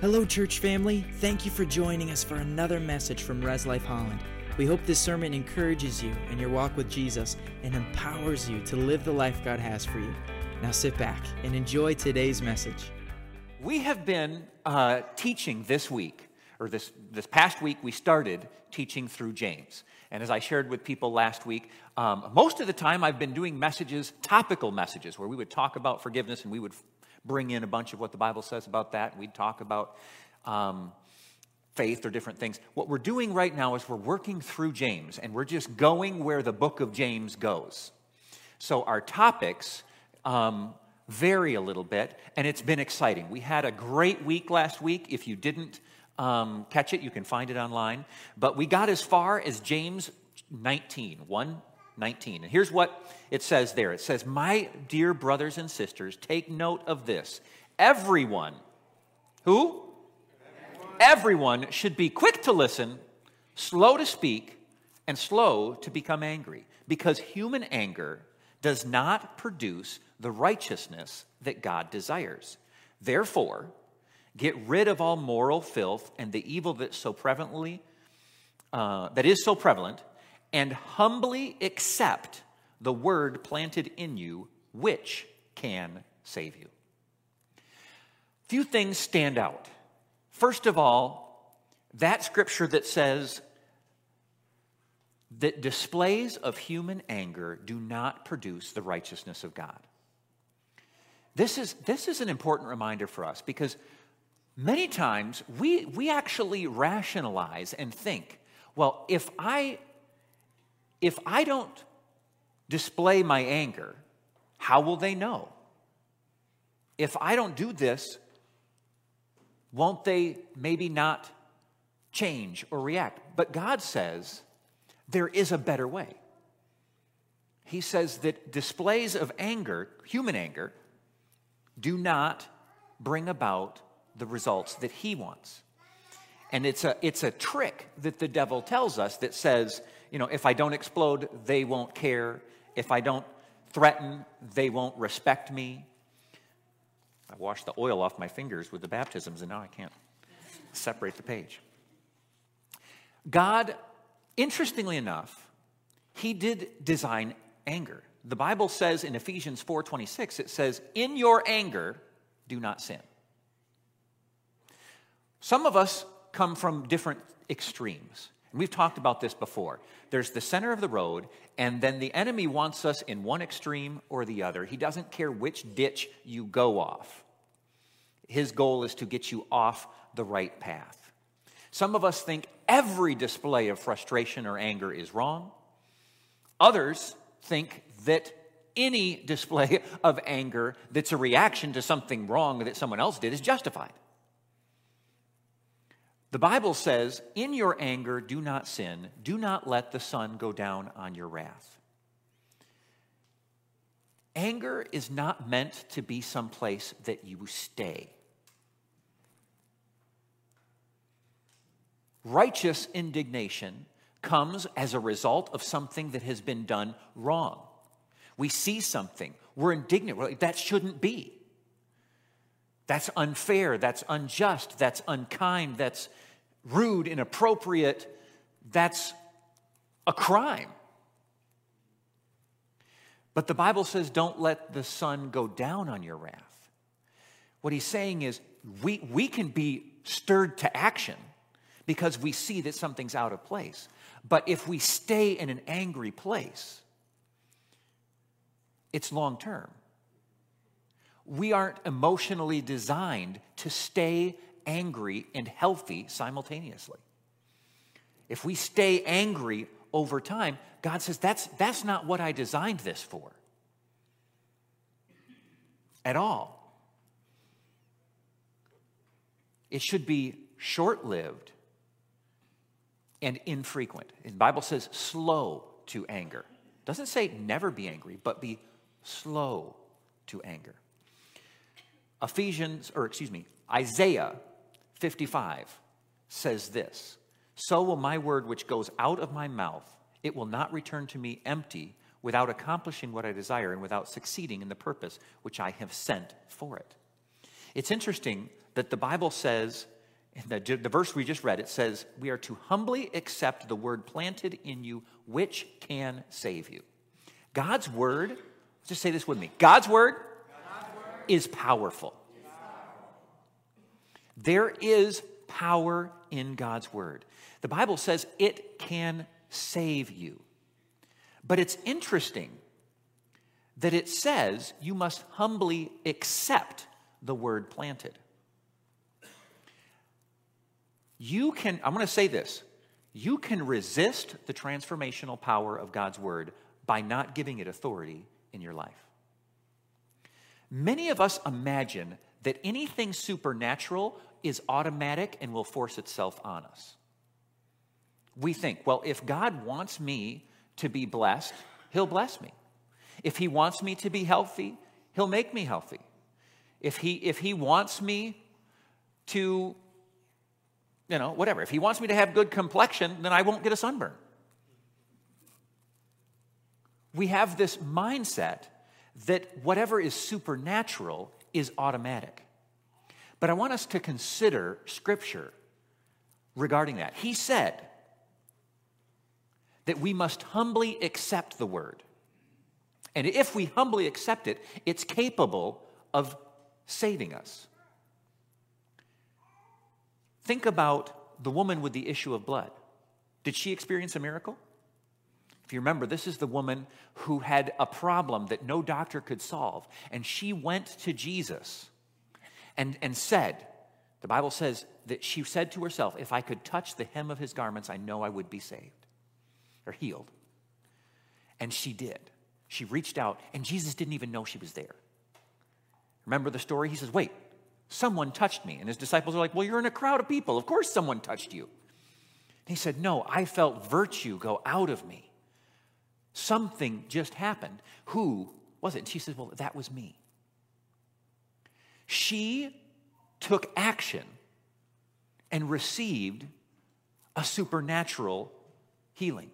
Hello, church family. Thank you for joining us for another message from Res Life Holland. We hope this sermon encourages you in your walk with Jesus and empowers you to live the life God has for you. Now sit back and enjoy today's message. We have been uh, teaching this week, or this, this past week, we started teaching through James. And as I shared with people last week, um, most of the time I've been doing messages, topical messages, where we would talk about forgiveness and we would bring in a bunch of what the Bible says about that. We'd talk about um, faith or different things. What we're doing right now is we're working through James, and we're just going where the book of James goes. So our topics um, vary a little bit, and it's been exciting. We had a great week last week. If you didn't um, catch it, you can find it online. But we got as far as James 19, 1 19. And here's what it says there it says, My dear brothers and sisters, take note of this. Everyone, who? Everyone, Everyone should be quick to listen, slow to speak, and slow to become angry, because human anger does not produce the righteousness that God desires. Therefore, get rid of all moral filth and the evil that so prevalently uh, that is so prevalent and humbly accept the word planted in you, which can save you. Few things stand out. First of all, that scripture that says that displays of human anger do not produce the righteousness of God. This is, this is an important reminder for us because many times we, we actually rationalize and think, well, if I if I don't display my anger, how will they know? If I don't do this, won't they maybe not change or react? But God says there is a better way. He says that displays of anger, human anger, do not bring about the results that He wants. And it's a, it's a trick that the devil tells us that says, you know, if I don't explode, they won't care. If I don't threaten, they won't respect me. I washed the oil off my fingers with the baptisms, and now I can't separate the page. God, interestingly enough, he did design anger. The Bible says in Ephesians 4:26 it says, "In your anger do not sin." Some of us come from different extremes. We've talked about this before. There's the center of the road, and then the enemy wants us in one extreme or the other. He doesn't care which ditch you go off. His goal is to get you off the right path. Some of us think every display of frustration or anger is wrong. Others think that any display of anger that's a reaction to something wrong that someone else did is justified. The Bible says, In your anger, do not sin. Do not let the sun go down on your wrath. Anger is not meant to be someplace that you stay. Righteous indignation comes as a result of something that has been done wrong. We see something, we're indignant, we're like, that shouldn't be. That's unfair, that's unjust, that's unkind, that's rude, inappropriate. That's a crime. But the Bible says, don't let the sun go down on your wrath. What he's saying is, we, we can be stirred to action because we see that something's out of place. But if we stay in an angry place, it's long term we aren't emotionally designed to stay angry and healthy simultaneously. If we stay angry over time, God says, that's, that's not what I designed this for at all. It should be short lived and infrequent. the Bible says slow to anger. It doesn't say never be angry, but be slow to anger. Ephesians, or excuse me, Isaiah 55 says this So will my word which goes out of my mouth, it will not return to me empty without accomplishing what I desire and without succeeding in the purpose which I have sent for it. It's interesting that the Bible says, in the, the verse we just read, it says, We are to humbly accept the word planted in you, which can save you. God's word, just say this with me God's word is, powerful. There is power in God's word. The Bible says it can save you. But it's interesting that it says you must humbly accept the word planted. You can, I'm going to say this, you can resist the transformational power of God's word by not giving it authority in your life. Many of us imagine that anything supernatural is automatic and will force itself on us. We think, well, if God wants me to be blessed, He'll bless me. If He wants me to be healthy, He'll make me healthy. If He, if he wants me to, you know, whatever, if He wants me to have good complexion, then I won't get a sunburn. We have this mindset that whatever is supernatural is automatic. But I want us to consider Scripture regarding that. He said that we must humbly accept the Word. And if we humbly accept it, it's capable of saving us. Think about the woman with the issue of blood. Did she experience a miracle? If you remember, this is the woman who had a problem that no doctor could solve. And she went to Jesus and, and said, the Bible says that she said to herself, If I could touch the hem of his garments, I know I would be saved or healed. And she did. She reached out, and Jesus didn't even know she was there. Remember the story? He says, Wait, someone touched me. And his disciples are like, Well, you're in a crowd of people. Of course, someone touched you. And he said, No, I felt virtue go out of me. Something just happened. Who was it? And she says, Well, that was me. She took action and received a supernatural healing.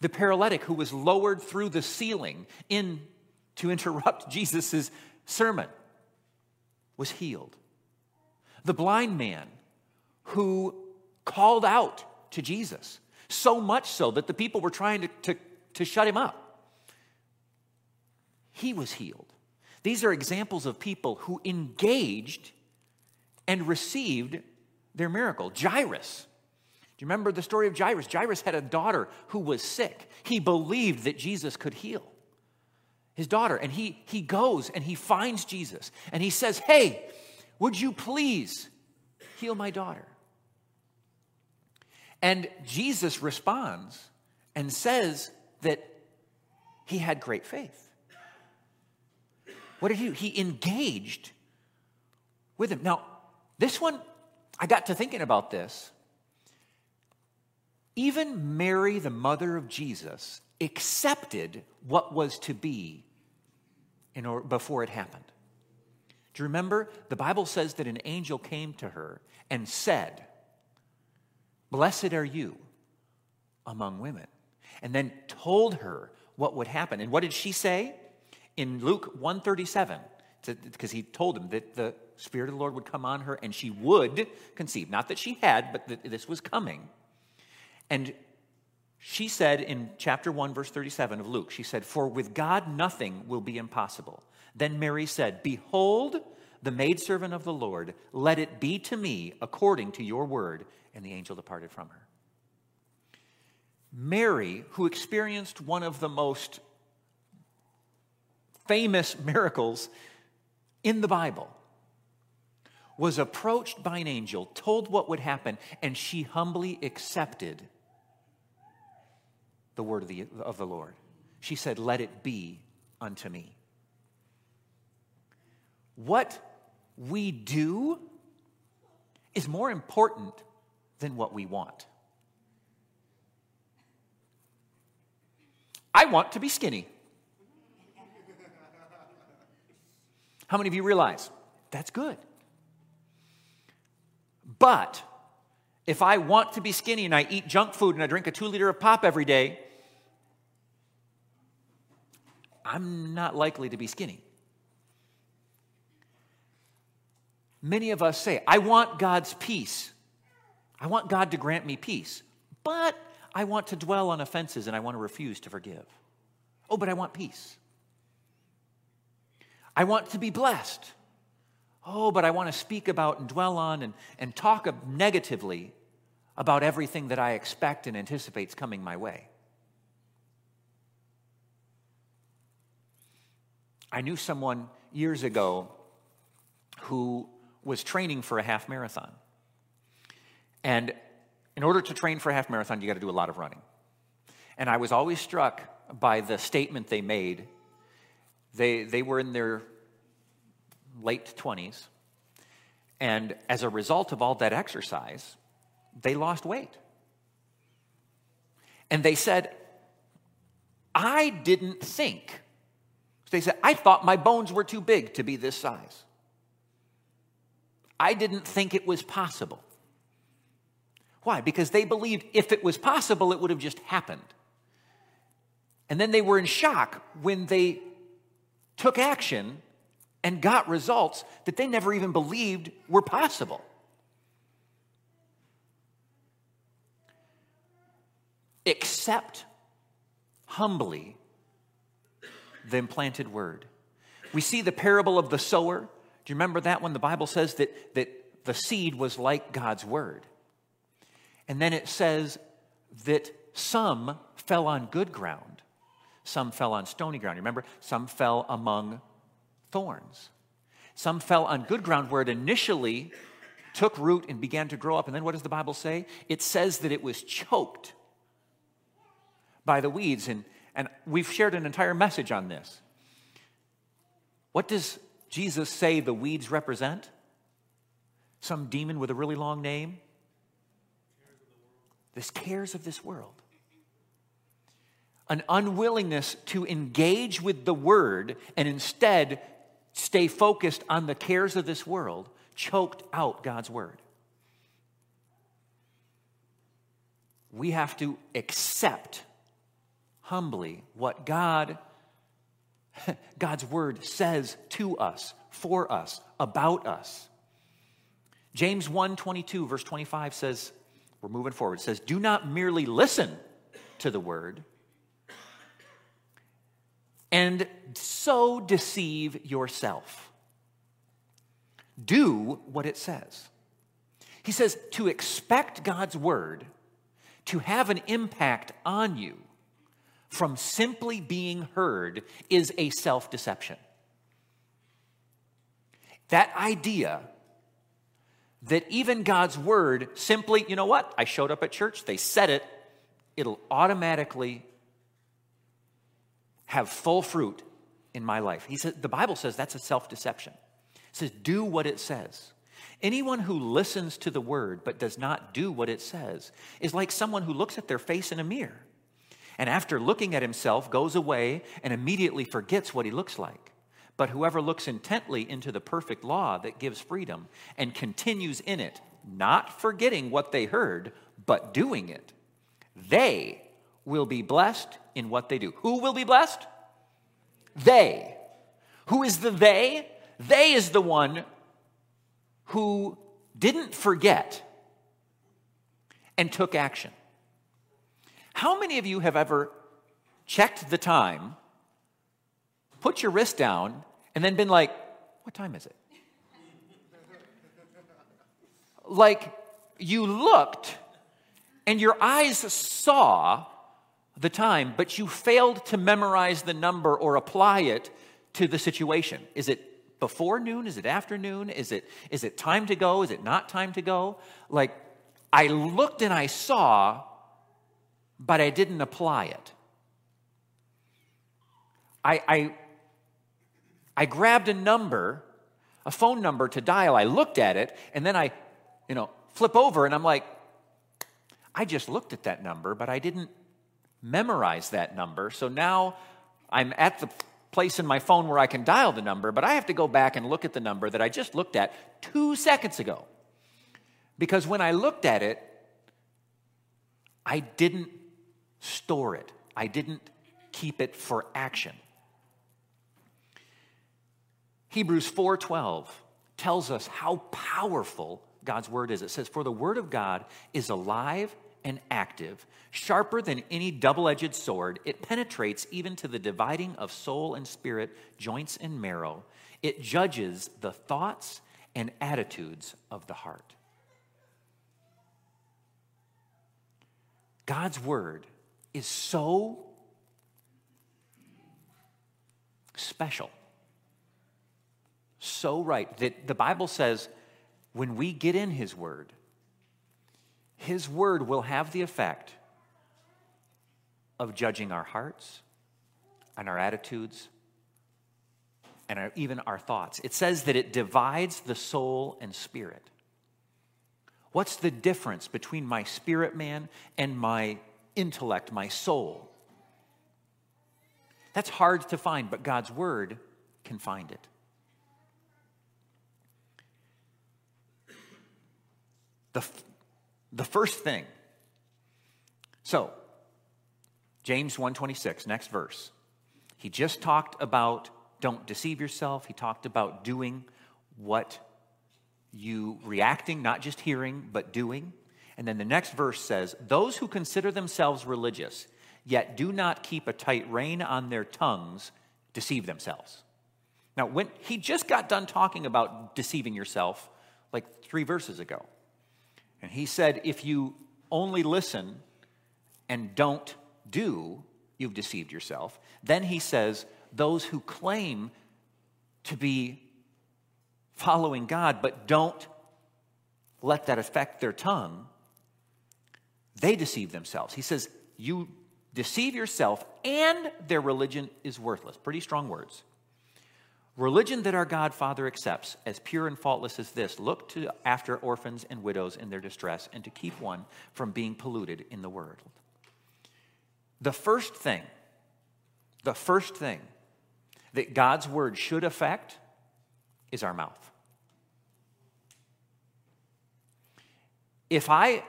The paralytic who was lowered through the ceiling in to interrupt Jesus' sermon was healed. The blind man who called out to Jesus, so much so that the people were trying to, to, to shut him up, he was healed. These are examples of people who engaged and received their miracle. Jairus. Do you remember the story of Jairus? Jairus had a daughter who was sick. He believed that Jesus could heal his daughter, and he, he goes and he finds Jesus and he says, Hey, would you please heal my daughter? And Jesus responds and says that he had great faith. What did he do? He engaged with him. Now, this one, I got to thinking about this. Even Mary, the mother of Jesus, accepted what was to be in order, before it happened. Do you remember? The Bible says that an angel came to her and said, Blessed are you among women. And then told her what would happen. And what did she say? in Luke 137, because he told him that the Spirit of the Lord would come on her and she would conceive. Not that she had, but that this was coming. And she said in chapter 1, verse 37 of Luke, she said, For with God nothing will be impossible. Then Mary said, Behold, the maidservant of the Lord, let it be to me according to your word. And the angel departed from her. Mary, who experienced one of the most famous miracles in the Bible, was approached by an angel, told what would happen, and she humbly accepted the word of the, of the Lord. She said, Let it be unto me. What we do is more important than what we want. I want to be skinny. How many of you realize that's good? But if I want to be skinny and I eat junk food and I drink a two liter of pop every day, I'm not likely to be skinny. Many of us say, I want God's peace. I want God to grant me peace, but I want to dwell on offenses and I want to refuse to forgive. Oh, but I want peace. I want to be blessed. Oh, but I want to speak about and dwell on and, and talk negatively about everything that I expect and anticipates coming my way. I knew someone years ago who was training for a half marathon. And in order to train for a half marathon, you got to do a lot of running. And I was always struck by the statement they made. They, they were in their late 20s. And as a result of all that exercise, they lost weight. And they said, I didn't think. They said, I thought my bones were too big to be this size. I didn't think it was possible. Why? Because they believed if it was possible, it would have just happened. And then they were in shock when they took action and got results that they never even believed were possible. Accept humbly the implanted word. We see the parable of the sower. Do you remember that when the Bible says that, that the seed was like God's word? And then it says that some fell on good ground, some fell on stony ground. Remember, some fell among thorns. Some fell on good ground where it initially took root and began to grow up. And then what does the Bible say? It says that it was choked by the weeds. And, and we've shared an entire message on this. What does Jesus say the weeds represent? Some demon with a really long name? This cares of this world. An unwillingness to engage with the word and instead stay focused on the cares of this world choked out God's word. We have to accept humbly what God God's word says to us, for us, about us. James 1 22, verse 25 says, we're moving forward, It says, Do not merely listen to the word and so deceive yourself. Do what it says. He says to expect God's word to have an impact on you from simply being heard is a self deception. That idea that even God's word simply, you know what? I showed up at church, they said it, it'll automatically have full fruit in my life. He said the Bible says that's a self-deception. It says do what it says. Anyone who listens to the word but does not do what it says is like someone who looks at their face in a mirror and after looking at himself goes away and immediately forgets what he looks like. But whoever looks intently into the perfect law that gives freedom and continues in it, not forgetting what they heard, but doing it, they will be blessed in what they do. Who will be blessed? They. Who is the they? They is the one who didn't forget and took action. How many of you have ever checked the time, put your wrist down, and then been like, what time is it? like you looked and your eyes saw the time, but you failed to memorize the number or apply it to the situation. Is it before noon? Is it afternoon? Is it, is it time to go? Is it not time to go? Like, I looked and I saw, but I didn't apply it. I, I, I grabbed a number, a phone number to dial. I looked at it, and then I, you know, flip over and I'm like, I just looked at that number, but I didn't memorize that number. So now I'm at the place in my phone where I can dial the number, but I have to go back and look at the number that I just looked at two seconds ago. Because when I looked at it, I didn't store it, I didn't keep it for action. Hebrews 4:12 tells us how powerful God's word is. It says, For the word of God is alive and active, sharper than any double edged sword. It penetrates even to the dividing of soul and spirit, joints and marrow. It judges the thoughts and attitudes of the heart. God's word is so special, so right, that the Bible says when we get in His word, His word will have the effect of judging our hearts and our attitudes and our, even our thoughts. It says that it divides the soul and spirit. What's the difference between my spirit man and my intellect, my soul? That's hard to find, but God's word can find it. The, the first thing. So, James 126, next verse. He just talked about don't deceive yourself. He talked about doing what you reacting, not just hearing, but doing. And then the next verse says, Those who consider themselves religious, yet do not keep a tight rein on their tongues, deceive themselves. Now, when he just got done talking about deceiving yourself like three verses ago, and he said, If you only listen and don't do, you've deceived yourself. Then he says, Those who claim to be following God, but don't let that affect their tongue, they deceive themselves. He says, You deceive yourself, and their religion is worthless. Pretty strong words. Religion that our God Father accepts as pure and faultless as this look to after orphans and widows in their distress and to keep one from being polluted in the world. The first thing, the first thing that God's word should affect is our mouth. If I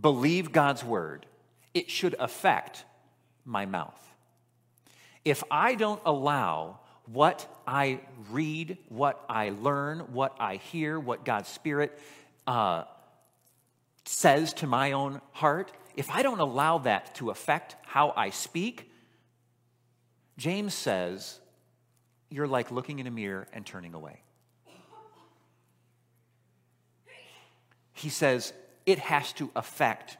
believe God's word, it should affect my mouth. If I don't allow what I read, what I learn, what I hear, what God's Spirit uh, says to my own heart, if I don't allow that to affect how I speak, James says, you're like looking in a mirror and turning away. He says, it has to affect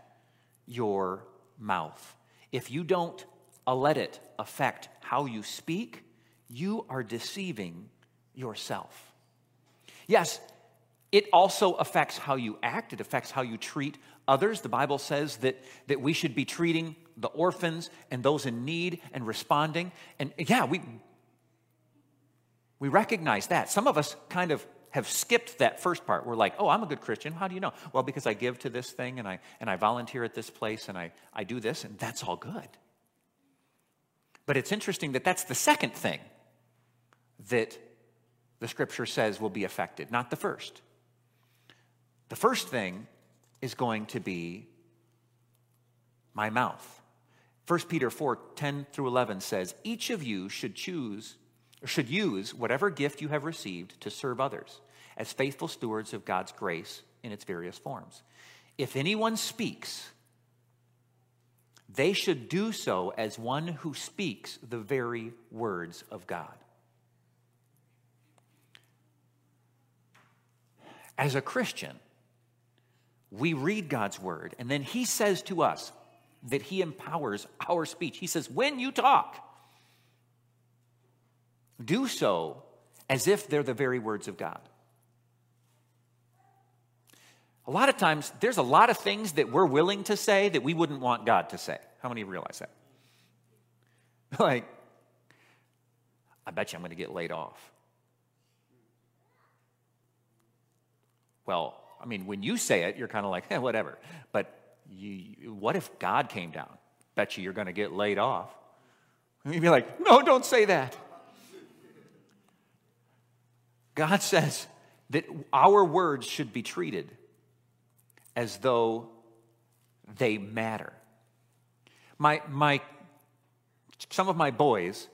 your mouth. If you don't let it affect how you speak, you are deceiving yourself. Yes, it also affects how you act, it affects how you treat others. The Bible says that, that we should be treating the orphans and those in need and responding. And yeah, we, we recognize that. Some of us kind of have skipped that first part. We're like, oh, I'm a good Christian. How do you know? Well, because I give to this thing and I, and I volunteer at this place and I, I do this, and that's all good. But it's interesting that that's the second thing that the scripture says will be affected, not the first. The first thing is going to be my mouth. 1 Peter 4 10 through 11 says, Each of you should choose should use whatever gift you have received to serve others as faithful stewards of God's grace in its various forms. If anyone speaks, they should do so as one who speaks the very words of God. As a Christian, we read God's word, and then He says to us that He empowers our speech. He says, When you talk, do so as if they're the very words of God. A lot of times, there's a lot of things that we're willing to say that we wouldn't want God to say. How many realize that? Like, I bet you I'm going to get laid off. Well, I mean, when you say it, you're kind of like, whatever. But you, what if God came down? Bet you you're going to get laid off. You'd be like, no, don't say that. God says that our words should be treated as though they matter. My, my, some of my boys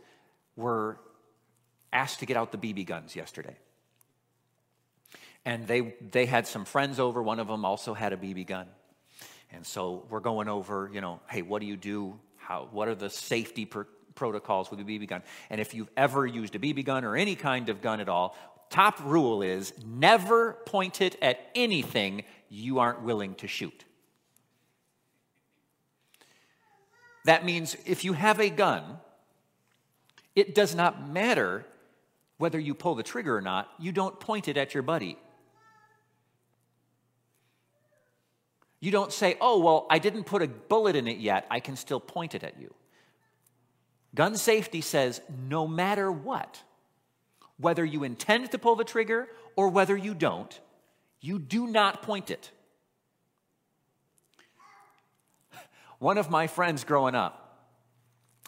were asked to get out the BB guns yesterday. And they, they had some friends over. One of them also had a BB gun. And so we're going over, you know, hey, what do you do? How, what are the safety pr- protocols with a BB gun? And if you've ever used a BB gun or any kind of gun at all, top rule is never point it at anything you aren't willing to shoot. That means if you have a gun, it does not matter whether you pull the trigger or not, you don't point it at your buddy. You don't say, oh, well, I didn't put a bullet in it yet, I can still point it at you. Gun safety says no matter what, whether you intend to pull the trigger or whether you don't, you do not point it. One of my friends growing up,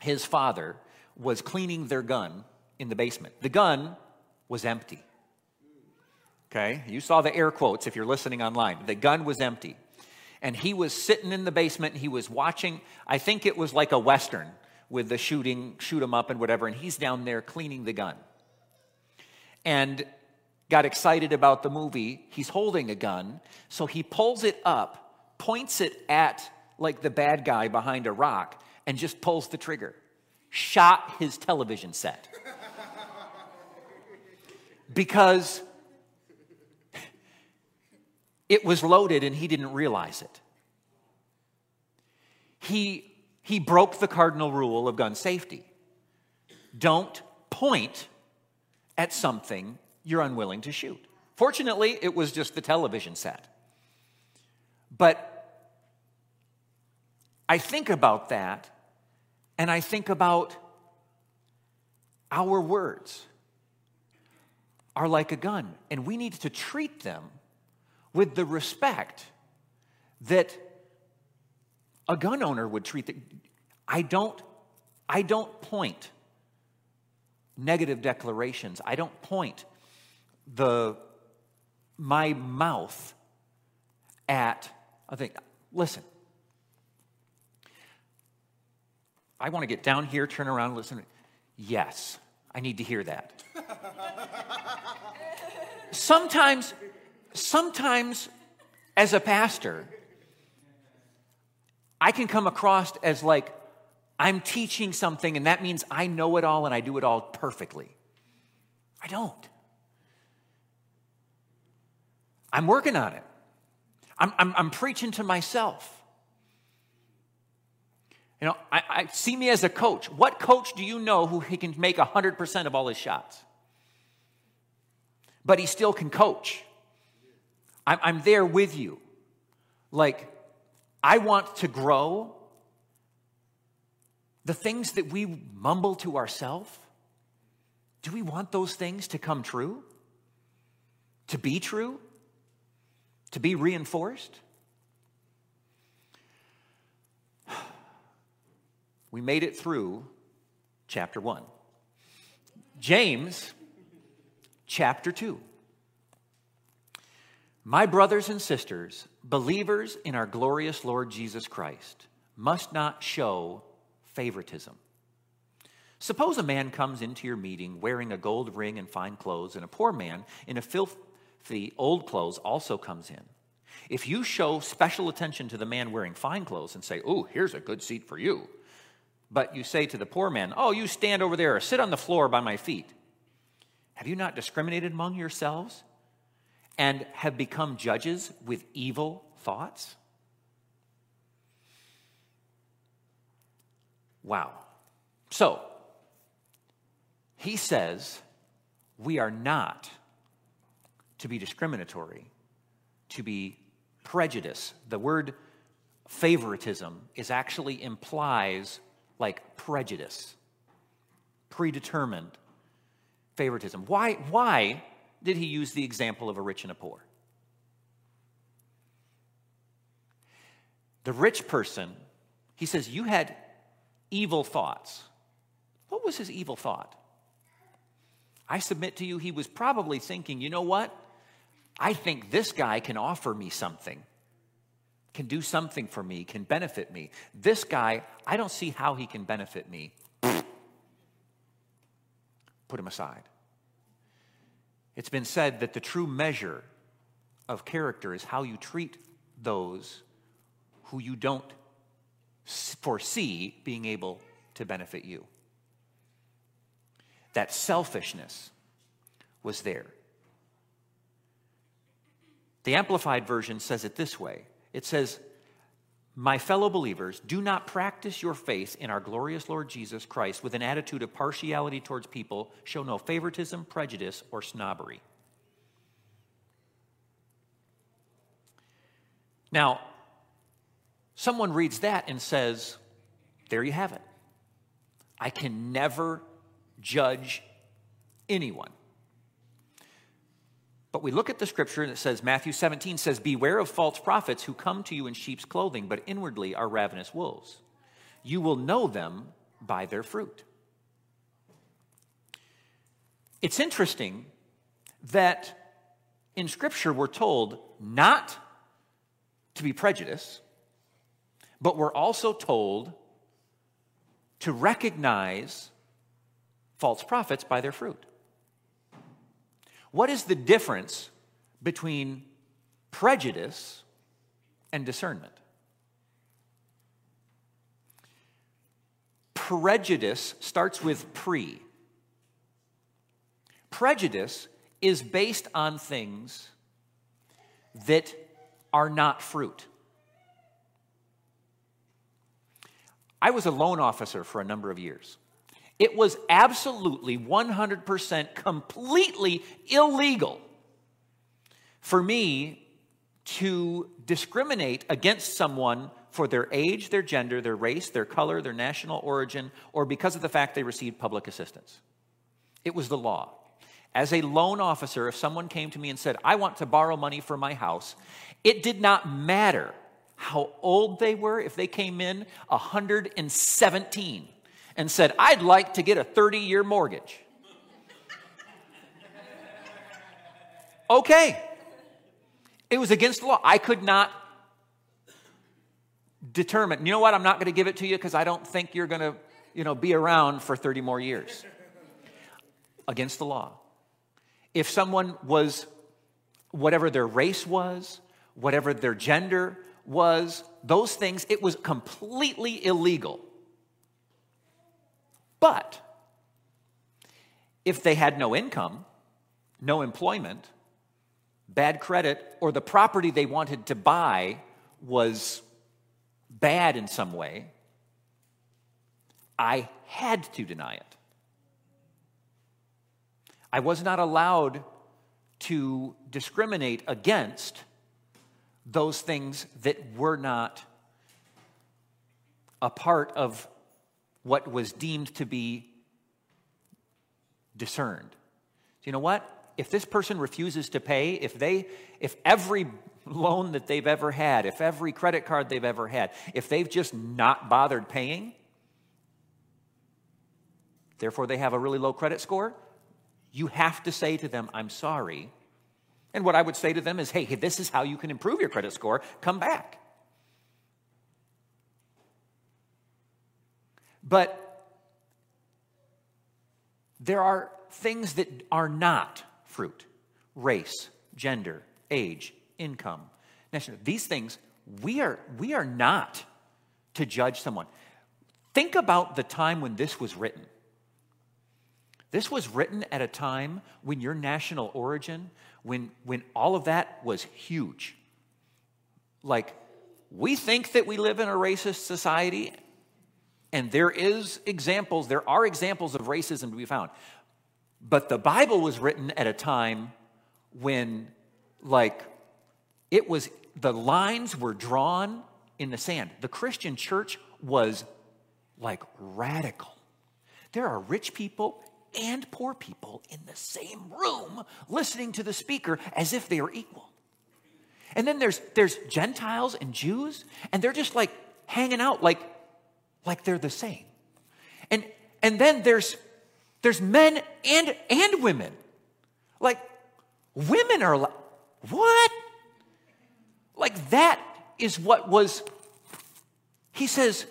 his father was cleaning their gun in the basement. The gun was empty. Okay? You saw the air quotes if you're listening online. The gun was empty. And he was sitting in the basement he was watching, I think it was like a Western with the shooting, shoot him up and whatever, and he's down there cleaning the gun. And got excited about the movie. He's holding a gun, so he pulls it up, points it at like the bad guy behind a rock, and just pulls the trigger. Shot his television set. because it was loaded and he didn't realize it. He, he broke the cardinal rule of gun safety. Don't point at something you're unwilling to shoot. Fortunately, it was just the television set. But I think about that and I think about our words are like a gun, and we need to treat them with the respect that a gun owner would treat the, I don't I don't point negative declarations. I don't point the my mouth at I think listen. I want to get down here, turn around, listen. Yes, I need to hear that. sometimes, sometimes as a pastor, I can come across as like I'm teaching something and that means I know it all and I do it all perfectly. I don't. I'm working on it. I'm, I'm, I'm preaching to myself. You know, I, I, see me as a coach. What coach do you know who he can make 100% of all his shots? But he still can coach. I'm, I'm there with you. Like, I want to grow. The things that we mumble to ourselves, do we want those things to come true? To be true? To be reinforced? We made it through chapter 1. James, chapter 2. My brothers and sisters, believers in our glorious Lord Jesus Christ, must not show favoritism. Suppose a man comes into your meeting wearing a gold ring and fine clothes, and a poor man in a filthy old clothes also comes in. If you show special attention to the man wearing fine clothes and say, Oh, here's a good seat for you, but you say to the poor man, Oh, you stand over there or sit on the floor by my feet. Have you not discriminated among yourselves and have become judges with evil thoughts? Wow. So, he says we are not to be discriminatory, to be prejudice. The word favoritism is actually implies like prejudice, predetermined favoritism. Why, why did he use the example of a rich and a poor? The rich person, he says, You had evil thoughts. What was his evil thought? I submit to you, he was probably thinking, you know what? I think this guy can offer me something can do something for me, can benefit me. This guy, I don't see how he can benefit me. Put him aside. It's been said that the true measure of character is how you treat those who you don't foresee being able to benefit you. That selfishness was there. The Amplified Version says it this way it says, My fellow believers, do not practice your faith in our glorious Lord Jesus Christ with an attitude of partiality towards people, show no favoritism, prejudice, or snobbery. Now, someone reads that and says, There you have it. I can never judge anyone. But we look at the scripture and it says, Matthew 17 says, Beware of false prophets who come to you in sheep's clothing, but inwardly are ravenous wolves. You will know them by their fruit. It's interesting that in scripture we're told not to be prejudiced, but we're also told to recognize false prophets by their fruit. What is the difference between prejudice and discernment? Prejudice starts with pre. Prejudice is based on things that are not fruit. I was a loan officer for a number of years. It was absolutely 100% completely illegal for me to discriminate against someone for their age, their gender, their race, their color, their national origin, or because of the fact they received public assistance. It was the law. As a loan officer, if someone came to me and said, I want to borrow money for my house, it did not matter how old they were, if they came in 117 and said, I'd like to get a 30 year mortgage. okay. It was against the law. I could not determine, you know what, I'm not going to give it to you because I don't think you're going to, you know, be around for 30 more years. Against the law. If someone was, whatever their race was, whatever their gender was, those things, it was completely illegal but if they had no income, no employment, bad credit, or the property they wanted to buy was bad in some way, I had to deny it. I was not allowed to discriminate against those things that were not a part of what was deemed to be discerned. you know what? If this person refuses to pay, if they if every loan that they've ever had, if every credit card they've ever had, if they've just not bothered paying, therefore they have a really low credit score, you have to say to them, I'm sorry. And what I would say to them is, hey, this is how you can improve your credit score. Come back. But there are things that are not fruit race, gender, age, income, national. These things, we are, we are not to judge someone. Think about the time when this was written. This was written at a time when your national origin, when, when all of that was huge. Like, we think that we live in a racist society, and there is examples, there are examples of racism to be found. But the Bible was written at a time when, like, it was, the lines were drawn in the sand. The Christian church was like radical. There are rich people and poor people in the same room listening to the speaker as if they are equal. And then there's, there's Gentiles and Jews, and they're just like hanging out like like they're the same. And and then there's there's men and and women. Like women are like what? Like that is what was he says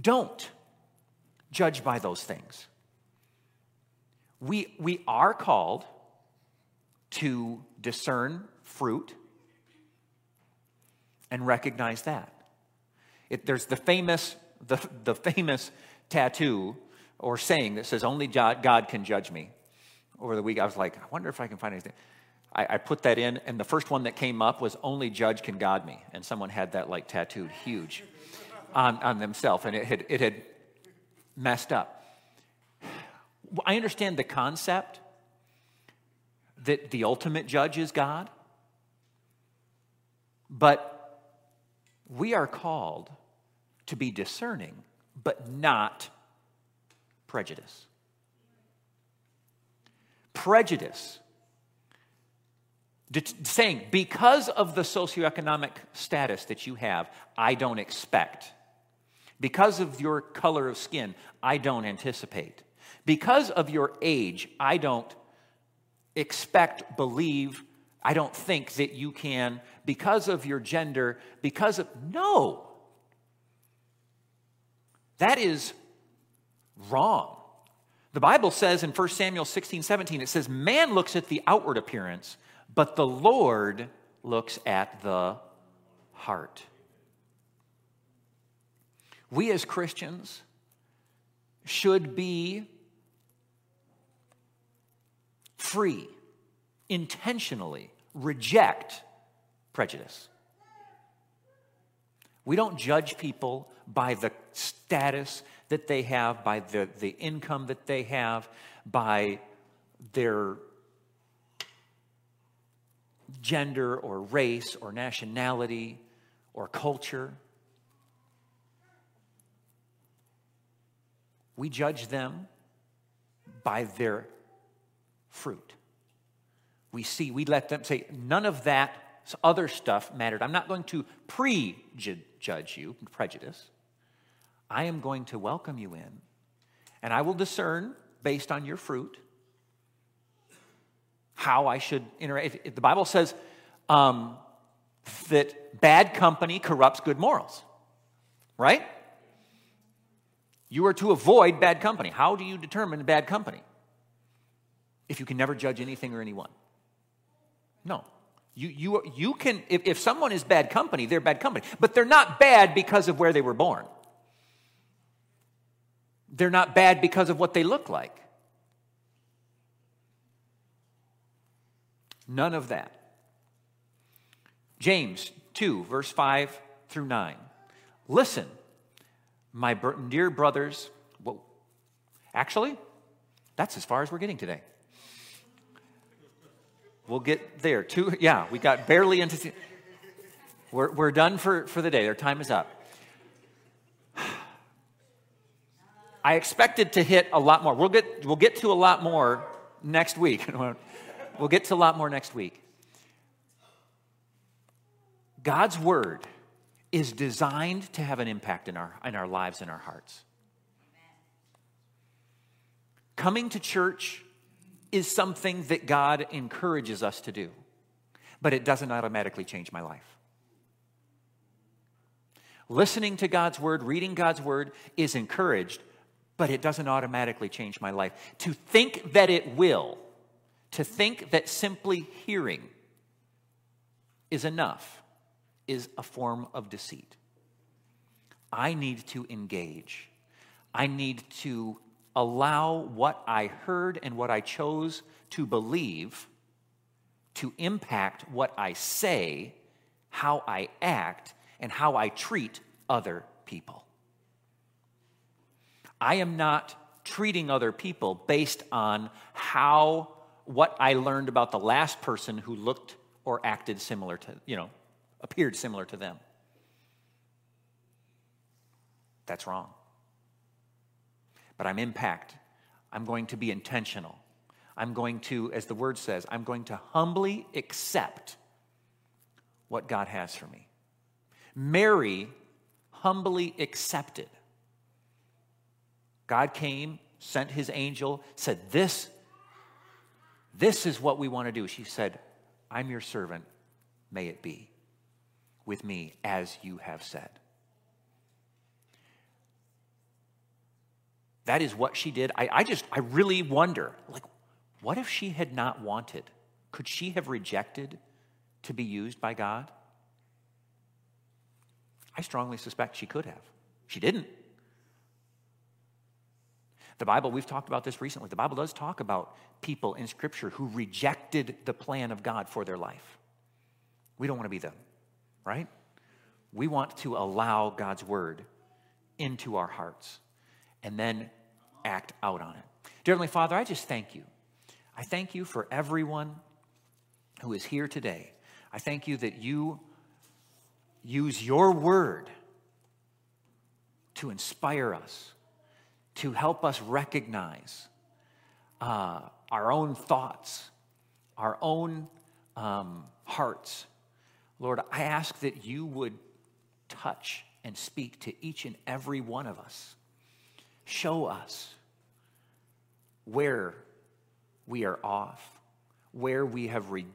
don't judge by those things. We we are called to discern fruit and recognize that. It, there's the famous, the, the famous tattoo or saying that says, Only God can judge me. Over the week, I was like, I wonder if I can find anything. I, I put that in, and the first one that came up was, Only judge can God me. And someone had that like tattooed huge on, on themselves, and it had, it had messed up. I understand the concept that the ultimate judge is God, but we are called to be discerning, but not prejudice. Prejudice, saying, because of the socioeconomic status that you have, I don't expect. Because of your color of skin, I don't anticipate. Because of your age, I don't expect, believe, I don't think that you can, because of your gender, because of. No! That is wrong. The Bible says in 1 Samuel 16, 17, it says, Man looks at the outward appearance, but the Lord looks at the heart. We as Christians should be free, intentionally reject prejudice. We don't judge people by the status that they have, by the, the income that they have, by their gender or race or nationality or culture. We judge them by their fruit. We see, we let them say, none of that other stuff mattered. I'm not going to prejudge you, prejudice. I am going to welcome you in, and I will discern based on your fruit how I should interact. If, the Bible says um, that bad company corrupts good morals, right? You are to avoid bad company. How do you determine bad company? If you can never judge anything or anyone. No. You, you, you can, if, if someone is bad company, they're bad company. But they're not bad because of where they were born. They're not bad because of what they look like. None of that. James 2, verse 5 through 9. Listen, my dear brothers. Well, actually, that's as far as we're getting today. We'll get there. Two, yeah, we got barely into. We're, we're done for, for the day. Our time is up. I expected to hit a lot more. We'll get, we'll get to a lot more next week. we'll get to a lot more next week. God's word is designed to have an impact in our, in our lives and our hearts. Coming to church is something that God encourages us to do, but it doesn't automatically change my life. Listening to God's word, reading God's word is encouraged, but it doesn't automatically change my life. To think that it will, to think that simply hearing is enough, is a form of deceit. I need to engage. I need to allow what I heard and what I chose to believe to impact what I say, how I act, and how I treat other people. I am not treating other people based on how what I learned about the last person who looked or acted similar to, you know, appeared similar to them. That's wrong but I'm impact. I'm going to be intentional. I'm going to, as the word says, I'm going to humbly accept what God has for me. Mary humbly accepted. God came, sent his angel, said, This, this is what we want to do. She said, I'm your servant. May it be with me as you have said. That is what she did. I, I just, I really wonder, like, what if she had not wanted Could she have rejected to be used by God? I strongly suspect she could have. She didn't. The Bible, we've talked about this recently. The Bible does talk about people in Scripture who rejected the plan of God for their life. We don't want to be them, right? We want to allow God's word into our hearts and then act out on it. Dear Heavenly Father, I just thank you. I thank you for everyone who is here today. I thank you that you use your word to inspire us, to help us recognize uh, our own thoughts, our own um, hearts. Lord, I ask that you would touch and speak to each and every one of us. Show us where we are off, where we have re-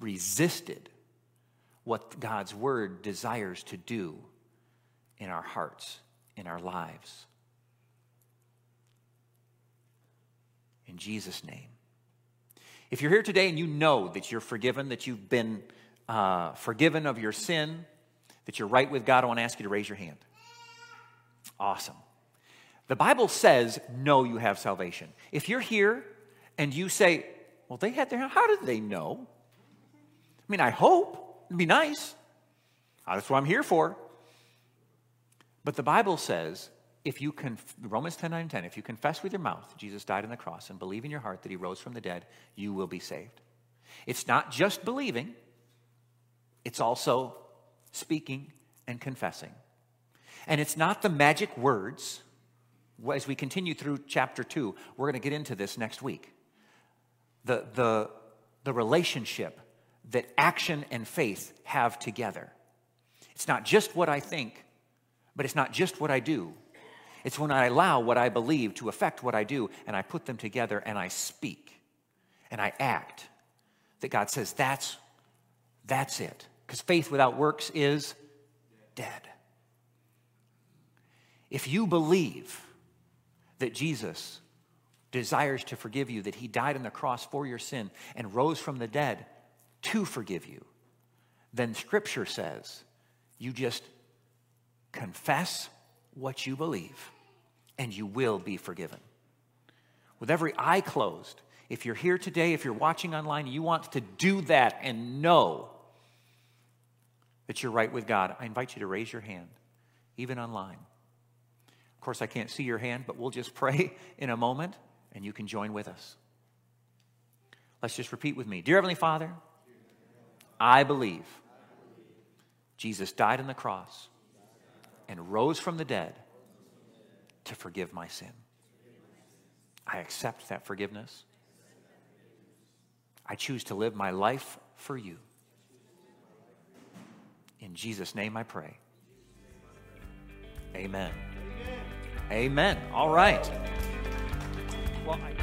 resisted what God's word desires to do in our hearts, in our lives. In Jesus' name. If you're here today and you know that you're forgiven, that you've been uh, forgiven of your sin, that you're right with God, I want to ask you to raise your hand. Awesome. The Bible says, no, you have salvation. If you're here and you say, well, they had their, how did they know? I mean, I hope. It'd be nice. That's what I'm here for. But the Bible says, if you can, Romans 10 9 10, if you confess with your mouth Jesus died on the cross and believe in your heart that he rose from the dead, you will be saved. It's not just believing, it's also speaking and confessing. And it's not the magic words. As we continue through chapter 2, we're going to get into this next week. The, the, the relationship that action and faith have together. It's not just what I think, but it's not just what I do. It's when I allow what I believe to affect what I do and I put them together and I speak and I act that God says that's that's it. Because faith without works is dead. If you believe that Jesus desires to forgive you, that he died on the cross for your sin and rose from the dead to forgive you, then Scripture says you just confess what you believe and you will be forgiven. With every eye closed, if you're here today, if you're watching online, you want to do that and know that you're right with God, I invite you to raise your hand, even online. Of course, I can't see your hand, but we'll just pray in a moment and you can join with us. Let's just repeat with me Dear Heavenly Father, I believe Jesus died on the cross and rose from the dead to forgive my sin. I accept that forgiveness. I choose to live my life for you. In Jesus' name I pray. Amen. Amen. All right. Well, I-